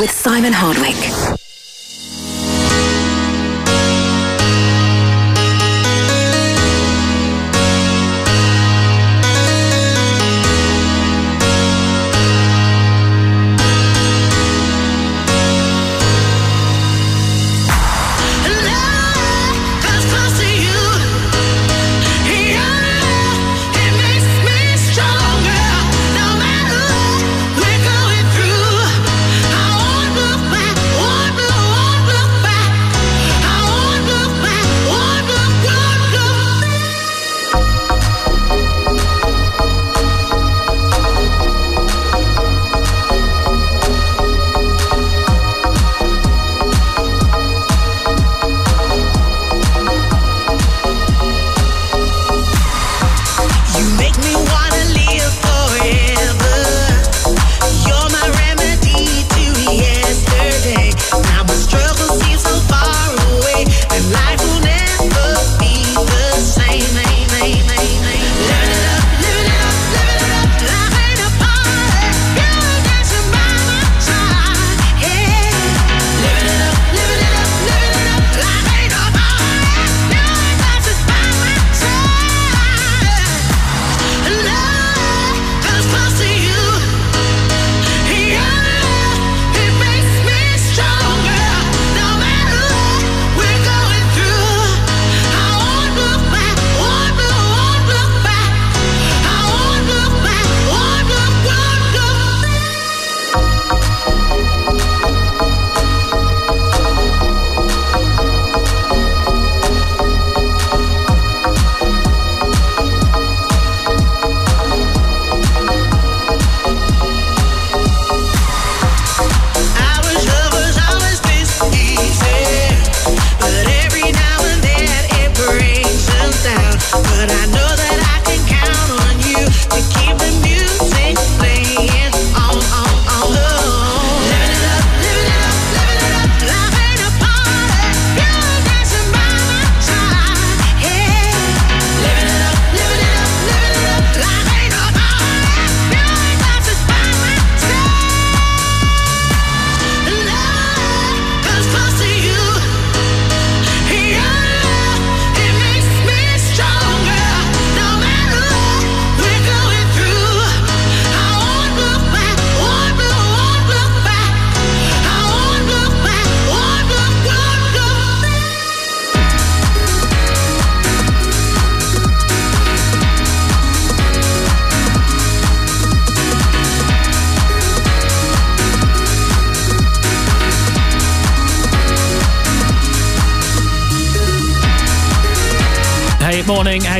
With Simon Hardwick.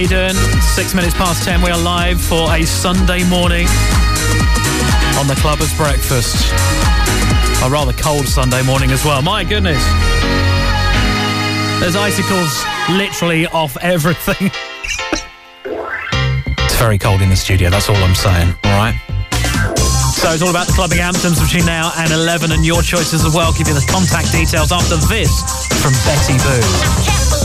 Six minutes past ten, we are live for a Sunday morning on the Clubbers Breakfast. A rather cold Sunday morning as well. My goodness. There's icicles literally off everything. it's very cold in the studio, that's all I'm saying, alright? So it's all about the clubbing anthems between now and 11 and your choices as well. Give you the contact details after this from Betty Boo.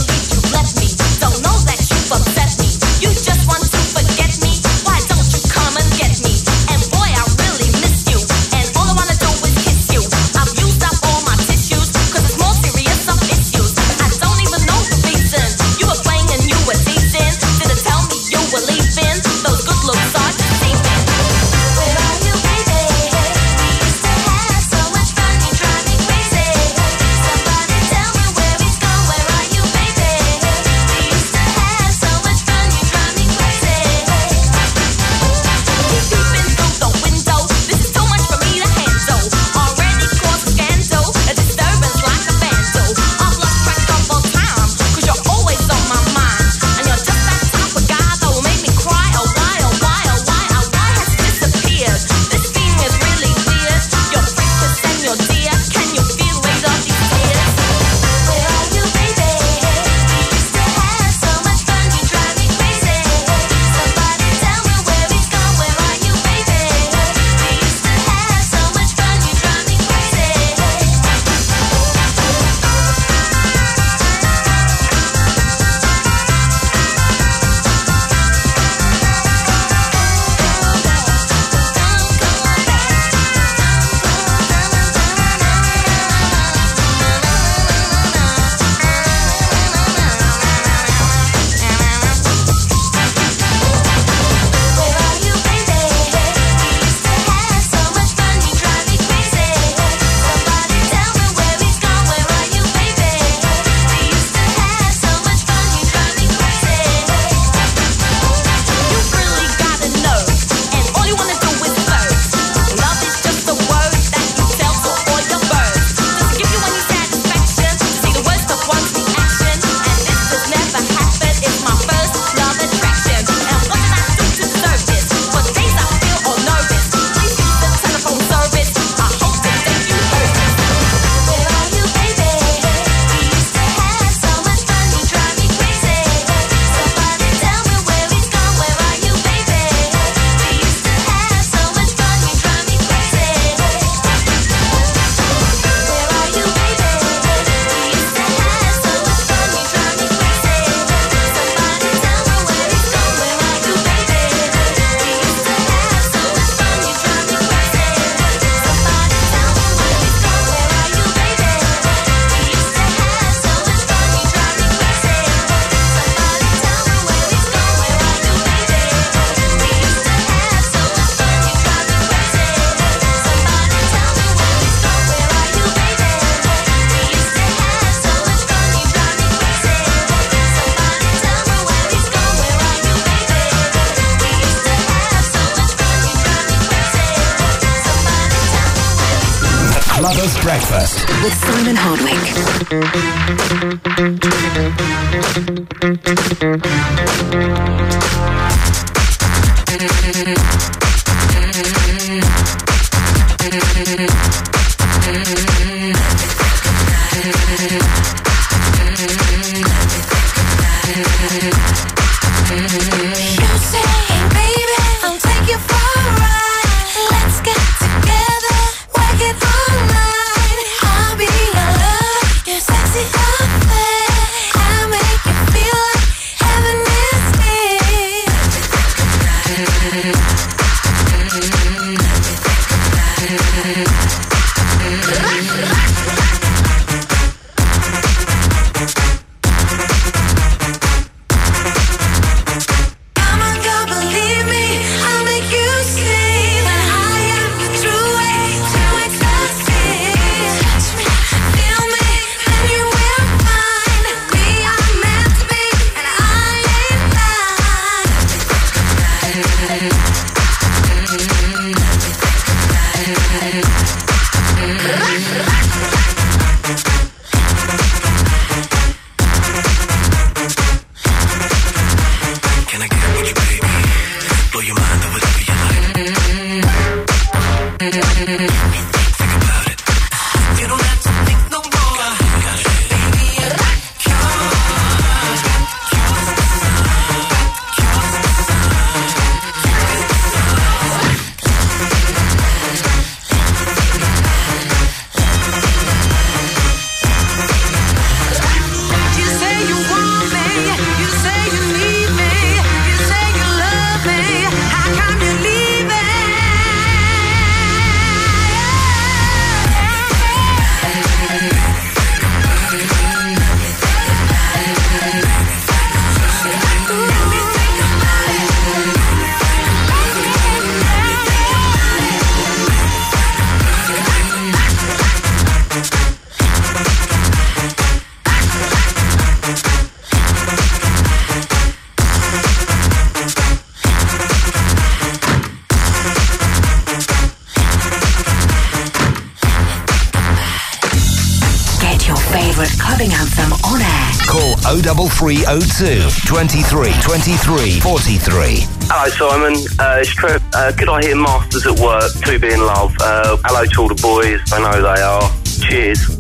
03302 23 23 43. Hello, Simon. Uh, it's Trev. Uh, could I hear Masters at Work, To Be In Love? Uh, hello to all the boys. I know they are. Cheers.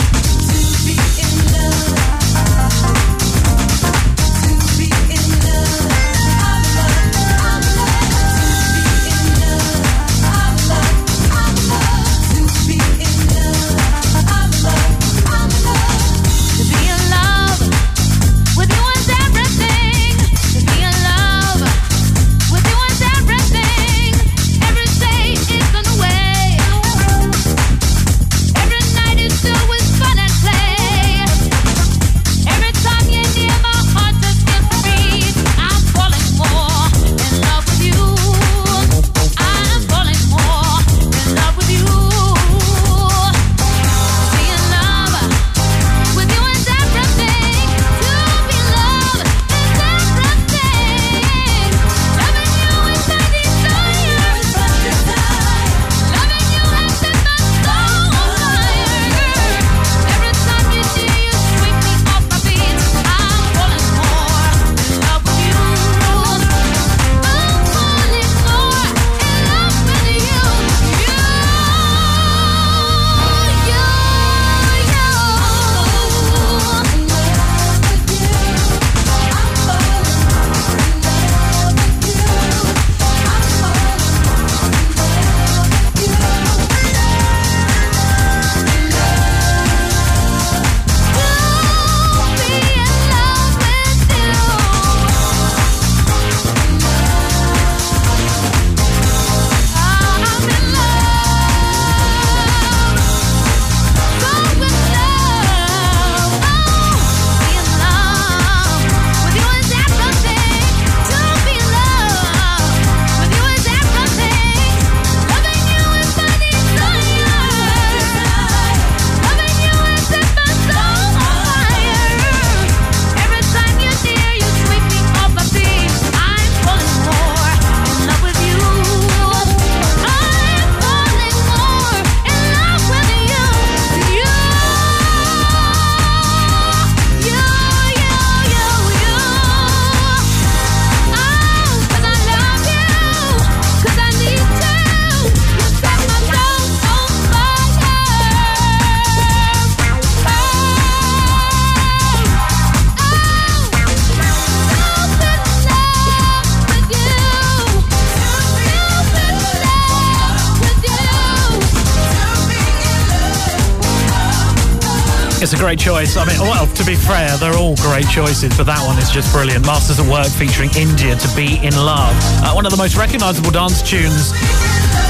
Great choice. I mean, well, to be fair, they're all great choices, but that one is just brilliant. Masters at Work featuring India to Be in Love. Uh, one of the most recognisable dance tunes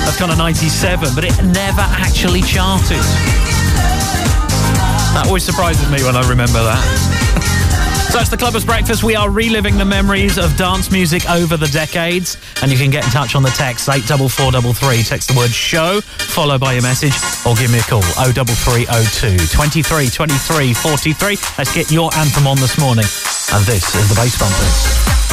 of kind of 97, but it never actually charted. That always surprises me when I remember that. so it's the Clubbers Breakfast. We are reliving the memories of dance music over the decades, and you can get in touch on the text 84433. Text the word show, followed by your message, or give me a call 03302 23 23 43. Let's get your anthem on this morning. And this is the Bass Bumpers.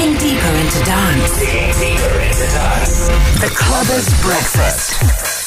Digging deeper into dance. The Clubbers Breakfast.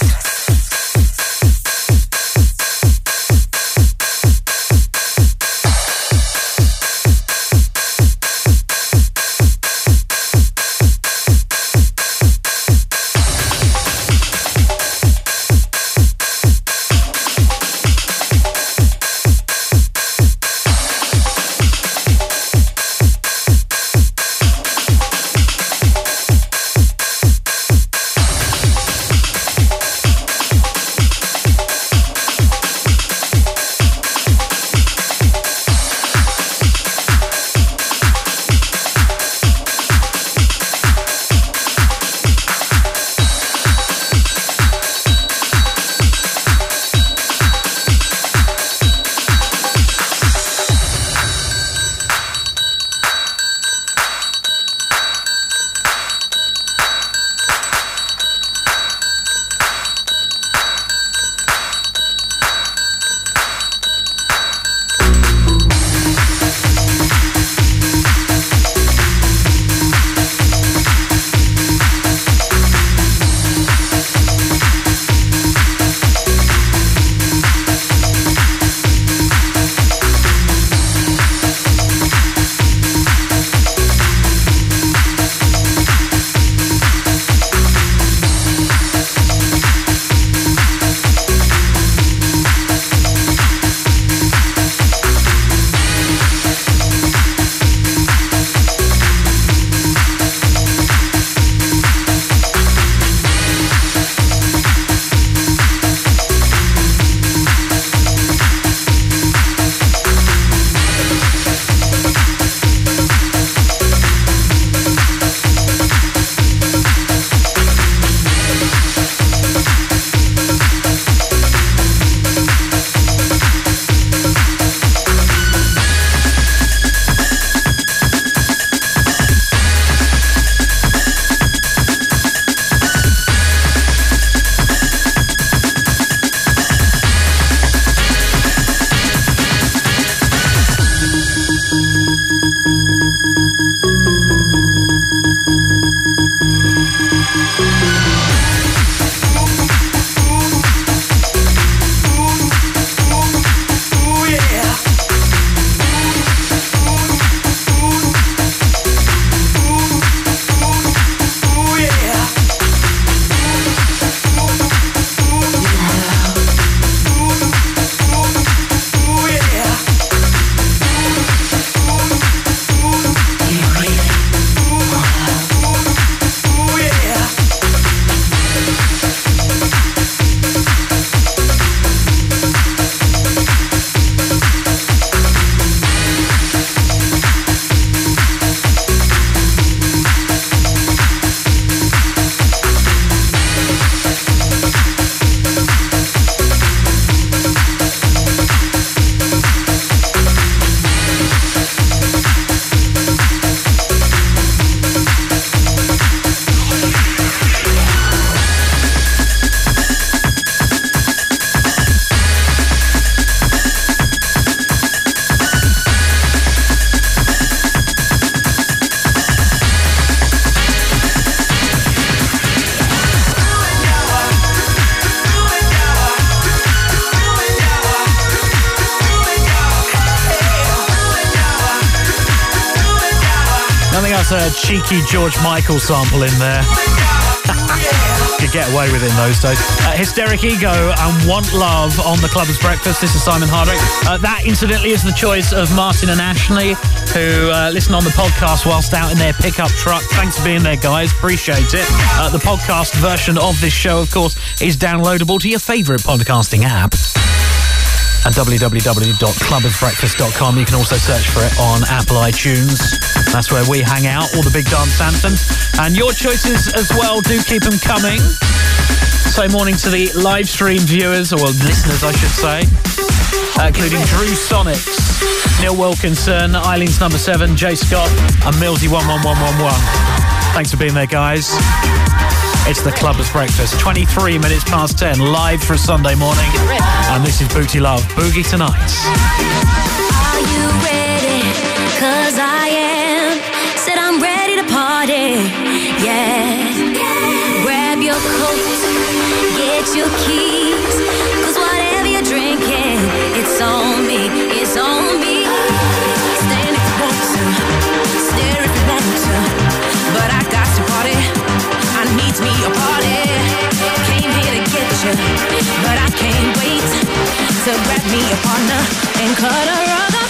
Cheeky George Michael sample in there. Could get away with it in those days. Uh, Hysteric Ego and Want Love on the club's Breakfast. This is Simon Hardwick. Uh, that, incidentally, is the choice of Martin and Ashley, who uh, listen on the podcast whilst out in their pickup truck. Thanks for being there, guys. Appreciate it. Uh, the podcast version of this show, of course, is downloadable to your favourite podcasting app at www.clubbersbreakfast.com. You can also search for it on Apple iTunes. That's where we hang out, all the big dance anthems. And your choices as well, do keep them coming. So morning to the live stream viewers, or listeners I should say, uh, including Drew Sonics, Neil Wilkinson, Eileen's number seven, Jay Scott, and Millsy11111. Thanks for being there, guys. It's the Clubbers Breakfast, 23 minutes past 10, live for a Sunday morning. And this is Booty Luv, Boogie Tonight. But I got you party. I need me a party. Came here to get you, but I can't wait to grab me a partner and cut a rug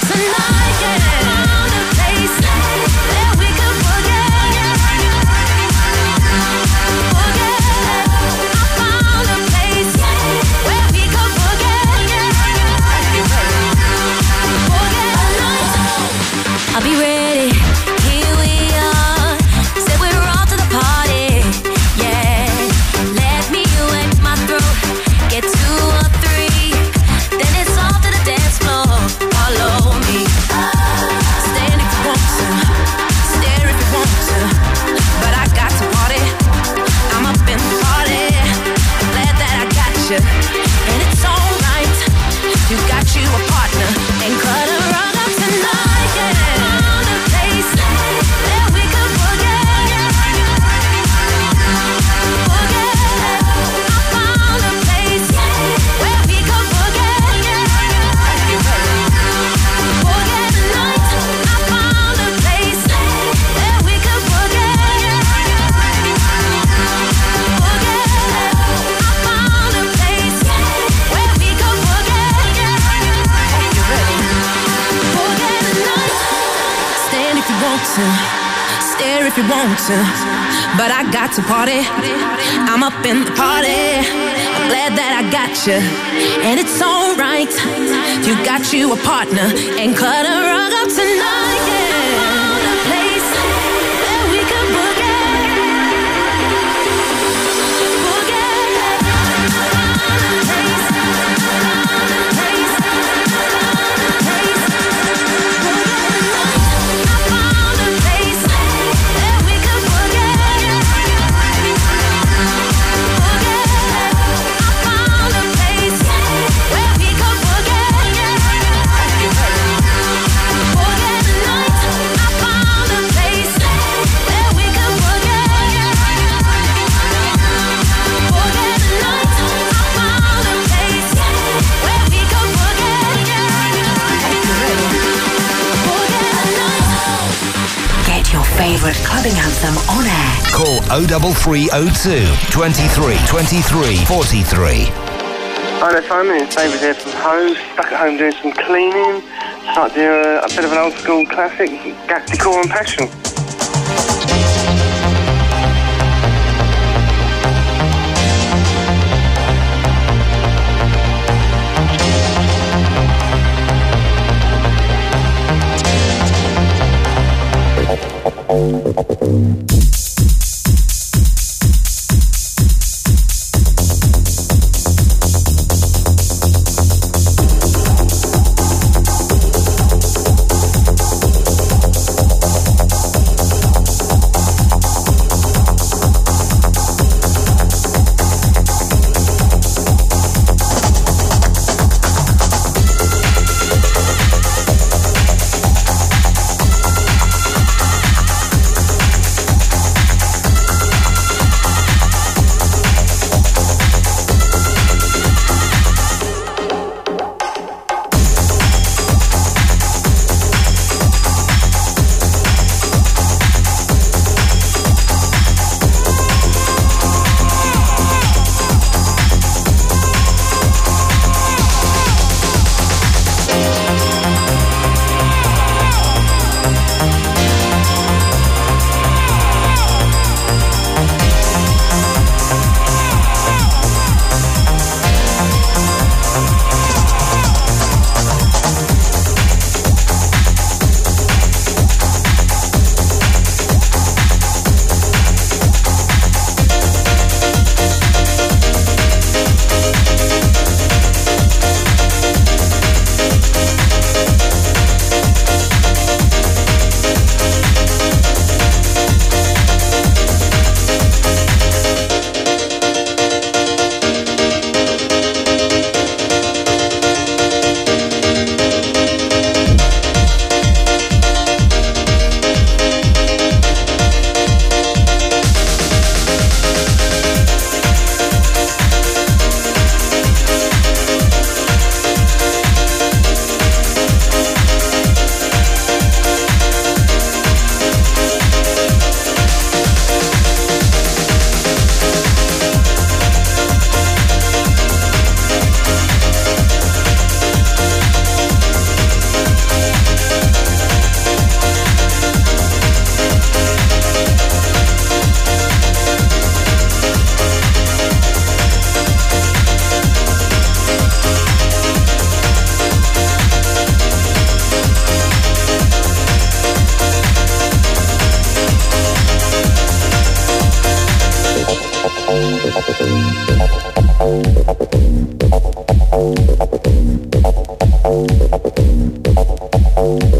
03302 23 23 43. Hi there, Simon. It's David here from home. Stuck at home doing some cleaning. Start to do a, bit of an old school classic, Gat Decor and Passion. Forget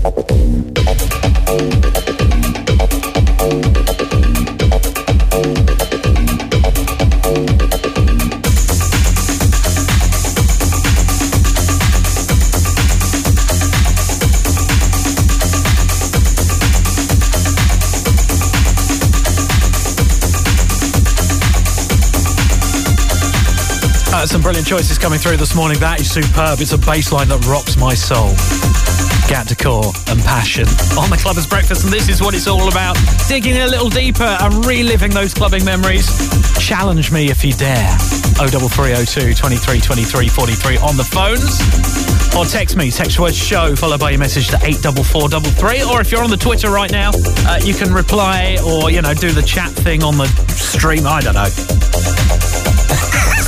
Uh, some brilliant choices coming through this morning. That is superb. It's a bass line that rocks my soul. Gat decor and passion on the Clubbers Breakfast, and this is what it's all about. Digging a little deeper and reliving those clubbing memories. Challenge me if you dare. 03302 23 23 43 on the phones. Or text me, text word show, followed by your message to 84433. Or if you're on the Twitter right now, uh, you can reply or, you know, do the chat thing on the stream. I don't know.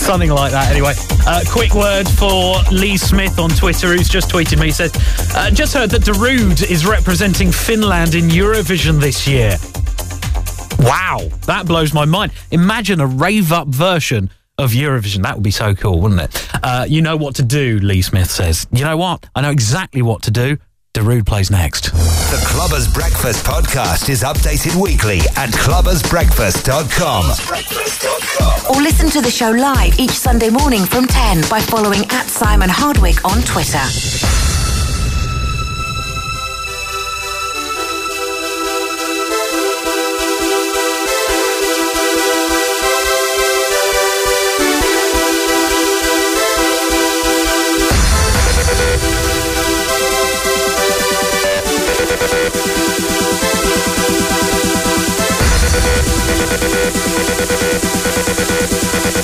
Something like that, anyway. Uh, quick word for Lee Smith on Twitter, who's just tweeted me. He says, uh, Just heard that Darude is representing Finland in Eurovision this year. Wow, that blows my mind. Imagine a rave up version of Eurovision. That would be so cool, wouldn't it? Uh, you know what to do, Lee Smith says. You know what? I know exactly what to do. Darude plays next. The Clubbers Breakfast podcast is updated weekly at clubbersbreakfast.com. Or listen to the show live each Sunday morning from 10 by following at Simon Hardwick on Twitter.「サンドウィッチマン!!」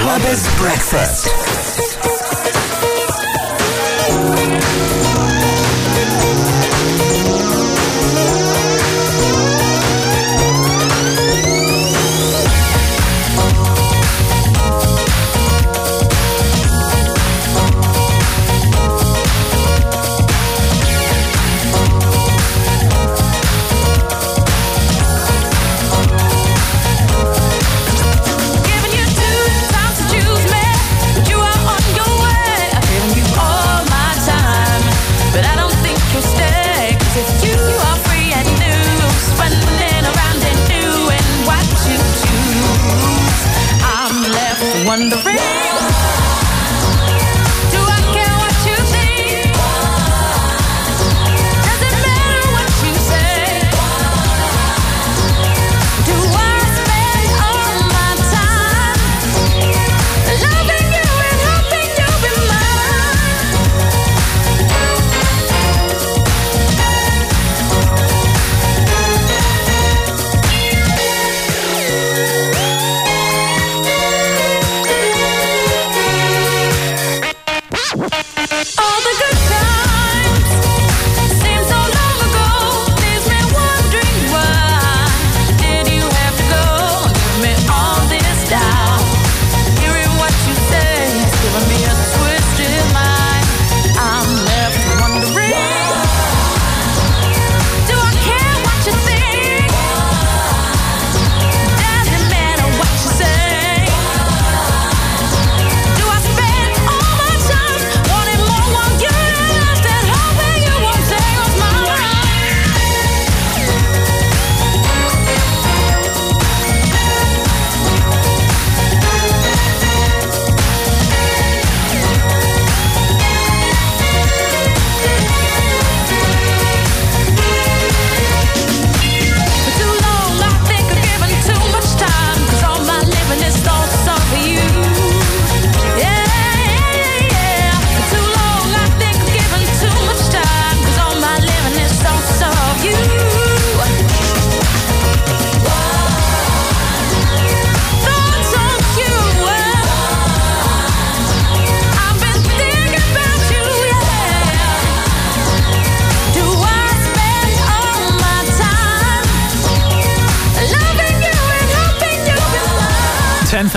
Clubbers Breakfast.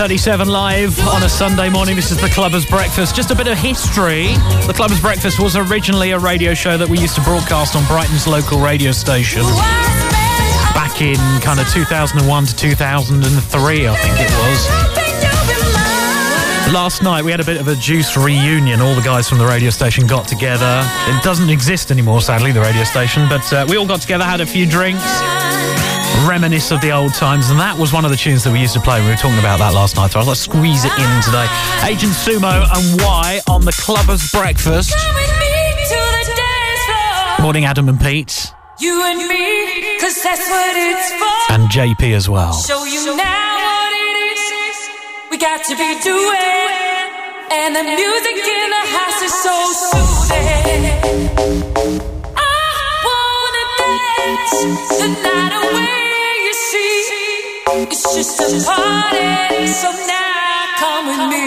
Thirty-seven live on a Sunday morning. This is The Clubbers Breakfast. Just a bit of history. The Clubbers Breakfast was originally a radio show that we used to broadcast on Brighton's local radio station back in kind of 2001 to 2003, I think it was. Last night we had a bit of a juice reunion. All the guys from the radio station got together. It doesn't exist anymore, sadly, the radio station, but uh, we all got together, had a few drinks reminisce of the old times, and that was one of the tunes that we used to play. We were talking about that last night, so I thought I'd squeeze it in today. Agent Sumo and Why on the Clubbers Breakfast. Come with me to the dance floor. Morning, Adam and Pete, You and me, 'cause that's what it's for. and JP as well. Show you now what it is we got to be doing. And the music in the house is so soothing. I wanna dance the night away, party, so now come with. Me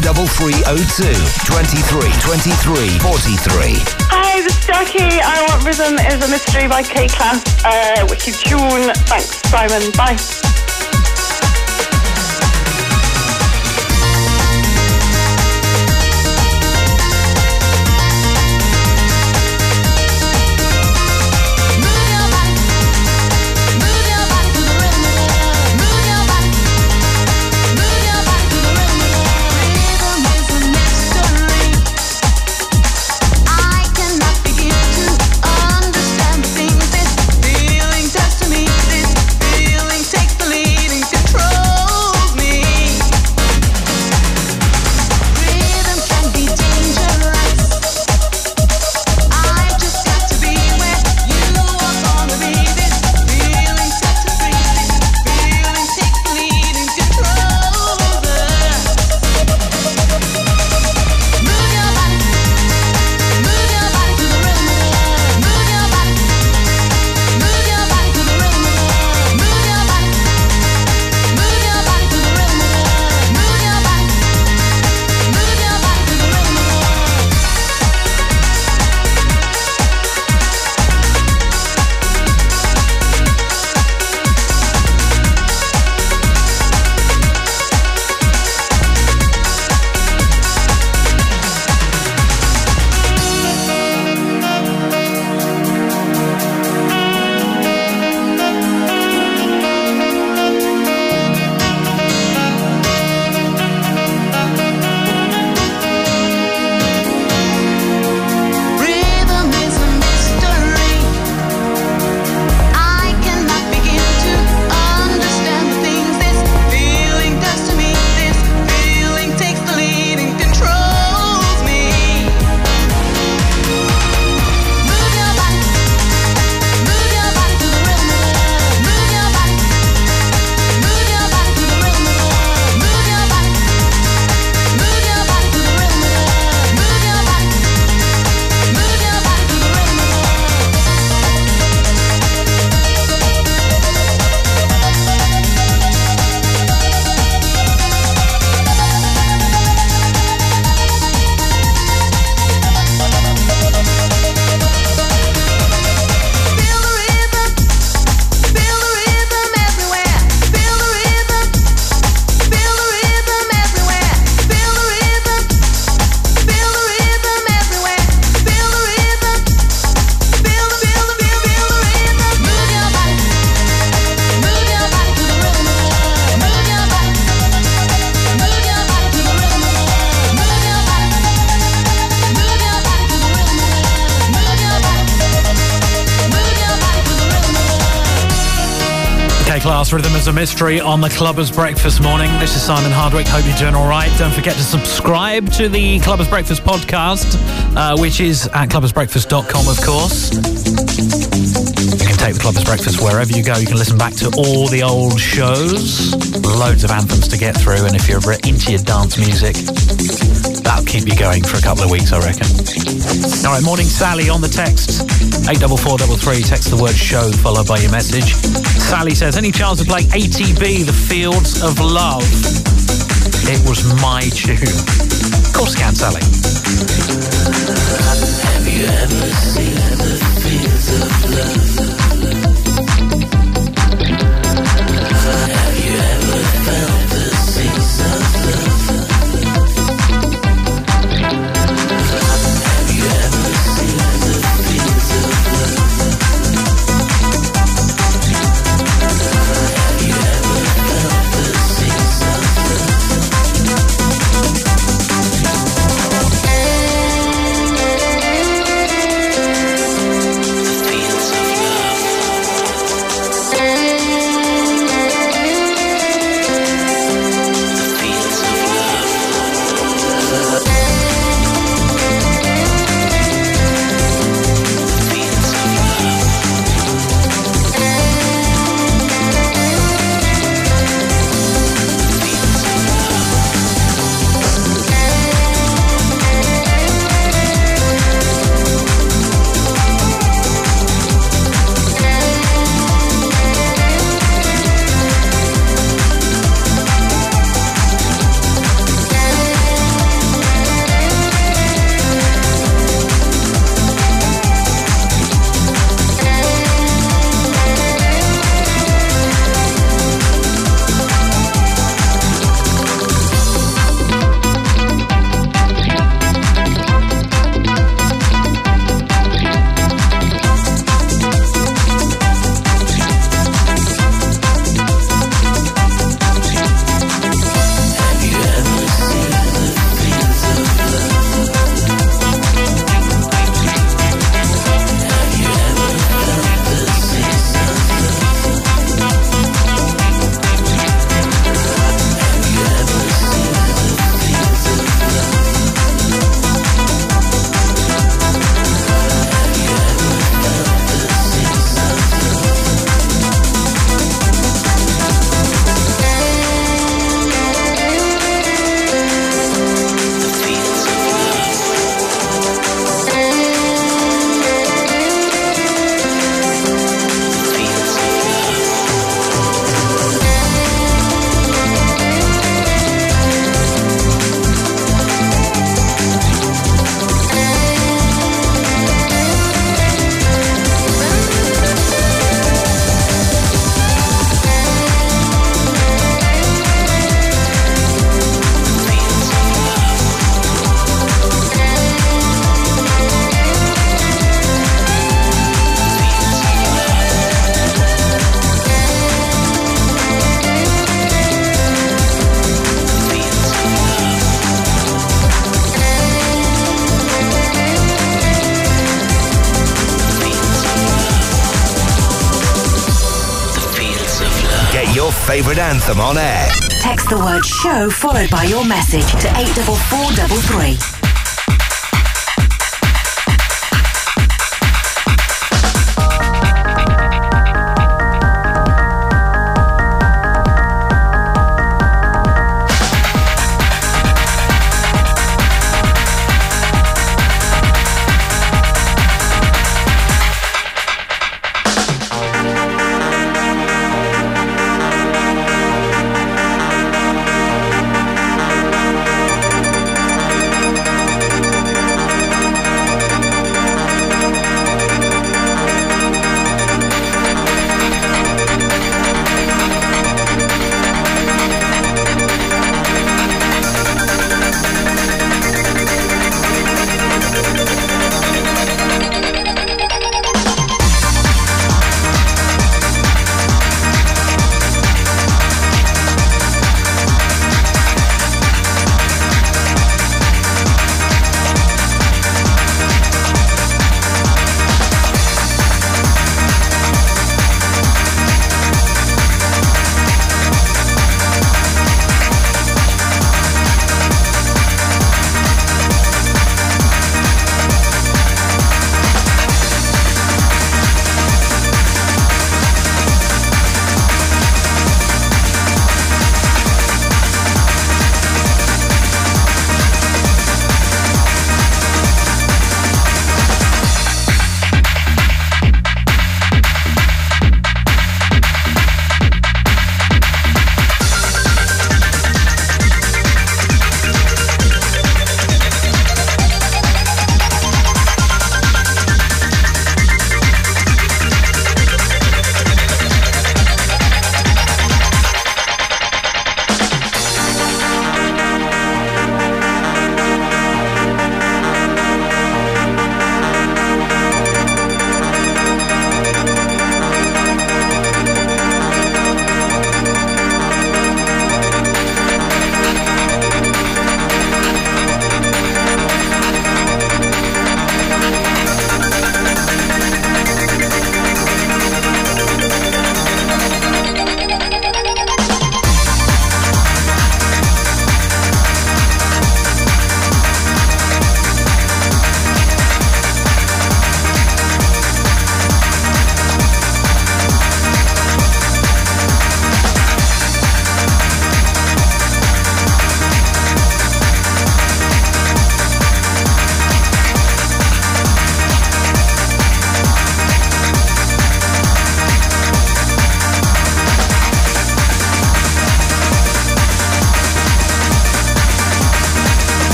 03302 23 23 43. Hi, this is Jackie. I Want Rhythm is a mystery by K-Klass. Uh, wicked tune. Thanks, Simon. Bye. Class a mystery on the Clubbers Breakfast morning. This is Simon Hardwick. Hope you're doing all right. Don't forget to subscribe to the Clubbers Breakfast podcast, uh, which is at clubbersbreakfast.com, of course. Take the Clubbers Breakfast wherever you go. You can listen back to all the old shows. Loads of anthems to get through. And if you're into your dance music, that'll keep you going for a couple of weeks, I reckon. All right, morning Sally on the text. 84433, text the word show followed by your message. Sally says, any chance to play ATB, The Fields of Love? It was my tune. Of course can, Sally. Have you ever seen the fields of love? Anthem on air. Text the word show followed by your message to 84433.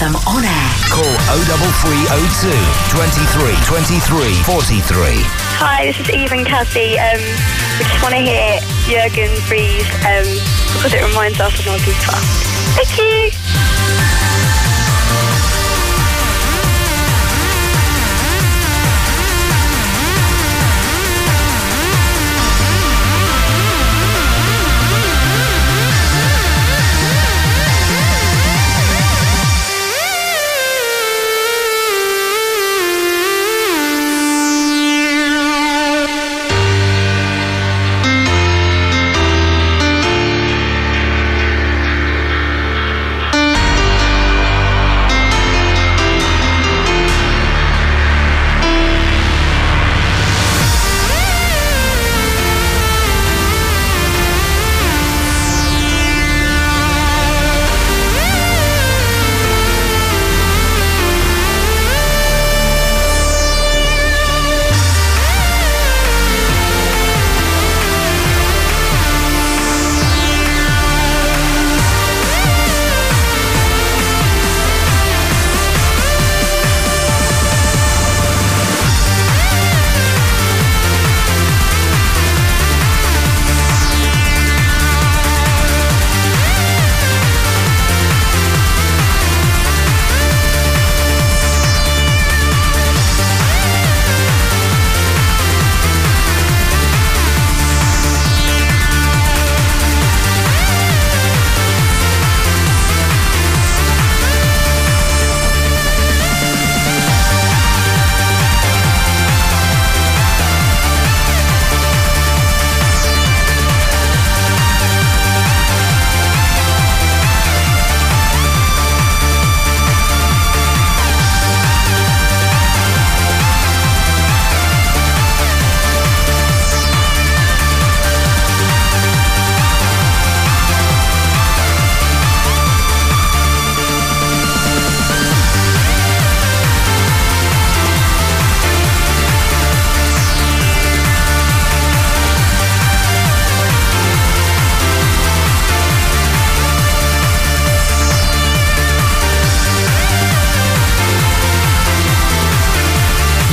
Clubbing anthem on air. Call 03302 23 23 43. Hi, this is Eve and Cassie. Um, we just want to hear Jurgen Vries um, because it reminds us of Ibiza. Thank you.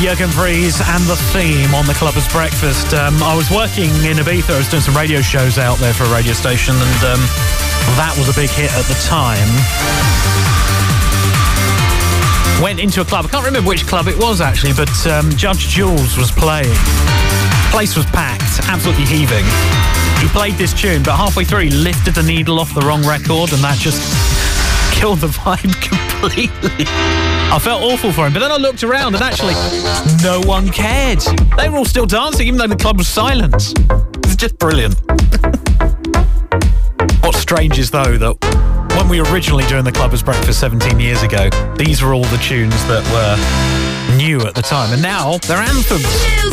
Jurgen Vries and the theme on the Clubbers Breakfast. Um, I was working in Ibiza. I was doing some radio shows out there for a radio station, and um, that was a big hit at the time. Went into a club. I can't remember which club it was actually, but um, Judge Jules was playing. Place was packed, absolutely heaving. He played this tune, but halfway through he lifted the needle off the wrong record, and that just killed the vibe completely. I felt awful for him, but then I looked around and actually no one cared. They were all still dancing, even though the club was silent. It's just brilliant. What's strange is though that when we originally joined the Clubbers Breakfast 17 years ago, these were all the tunes that were new at the time, and now they're anthems. You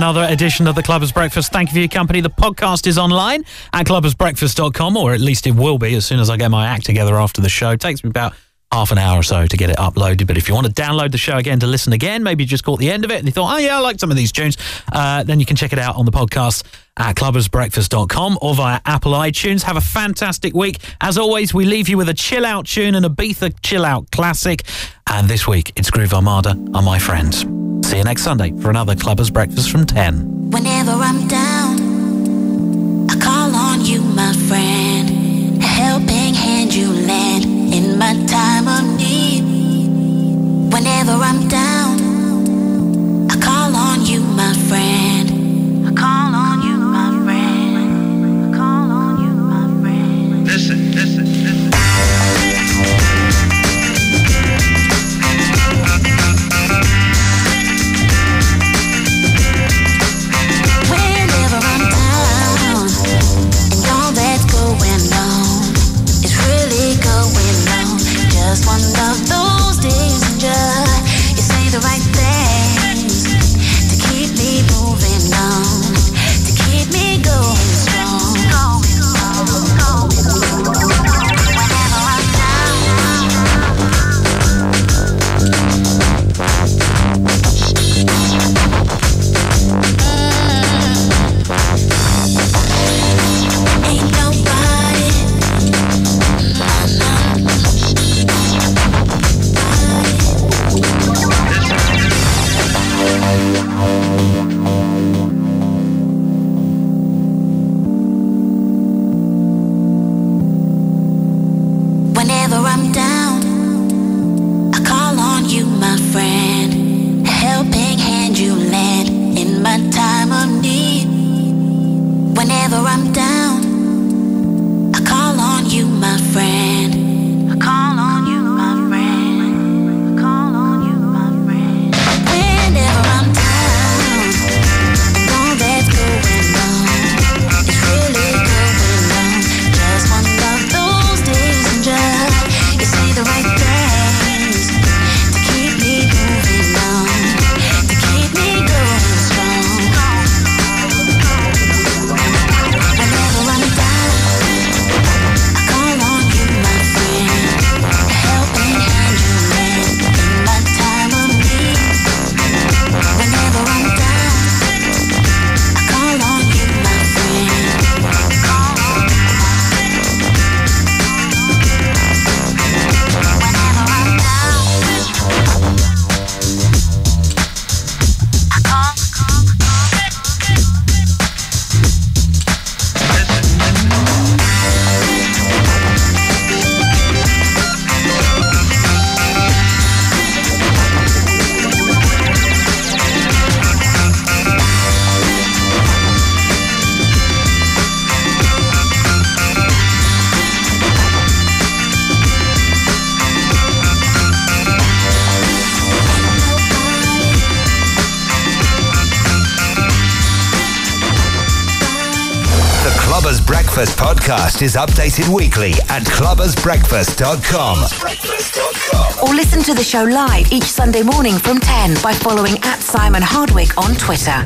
another edition of the Clubbers Breakfast. Thank you for your company. The podcast is online at clubbersbreakfast.com, or at least it will be as soon as I get my act together after the show. It takes me about half an hour or so to get it uploaded. But if you want to download the show again to listen again, maybe you just caught the end of it and you thought, oh, yeah, I like some of these tunes, uh, then you can check it out on the podcast at clubbersbreakfast.com or via Apple iTunes. Have a fantastic week. As always, we leave you with a chill out tune and a Ibiza chill out classic. And this week, it's Groove Armada are my friends. See you next Sunday for another Clubbers Breakfast from 10. Whenever I'm down, I call on you, my friend. A helping hand you lend in my time of need. Whenever I'm down, you land in my time of need. Whenever I'm down, I call on you, my friend. Podcast is updated weekly at clubbersbreakfast.com. Or listen to the show live each Sunday morning from 10 by following at Simon Hardwick on Twitter.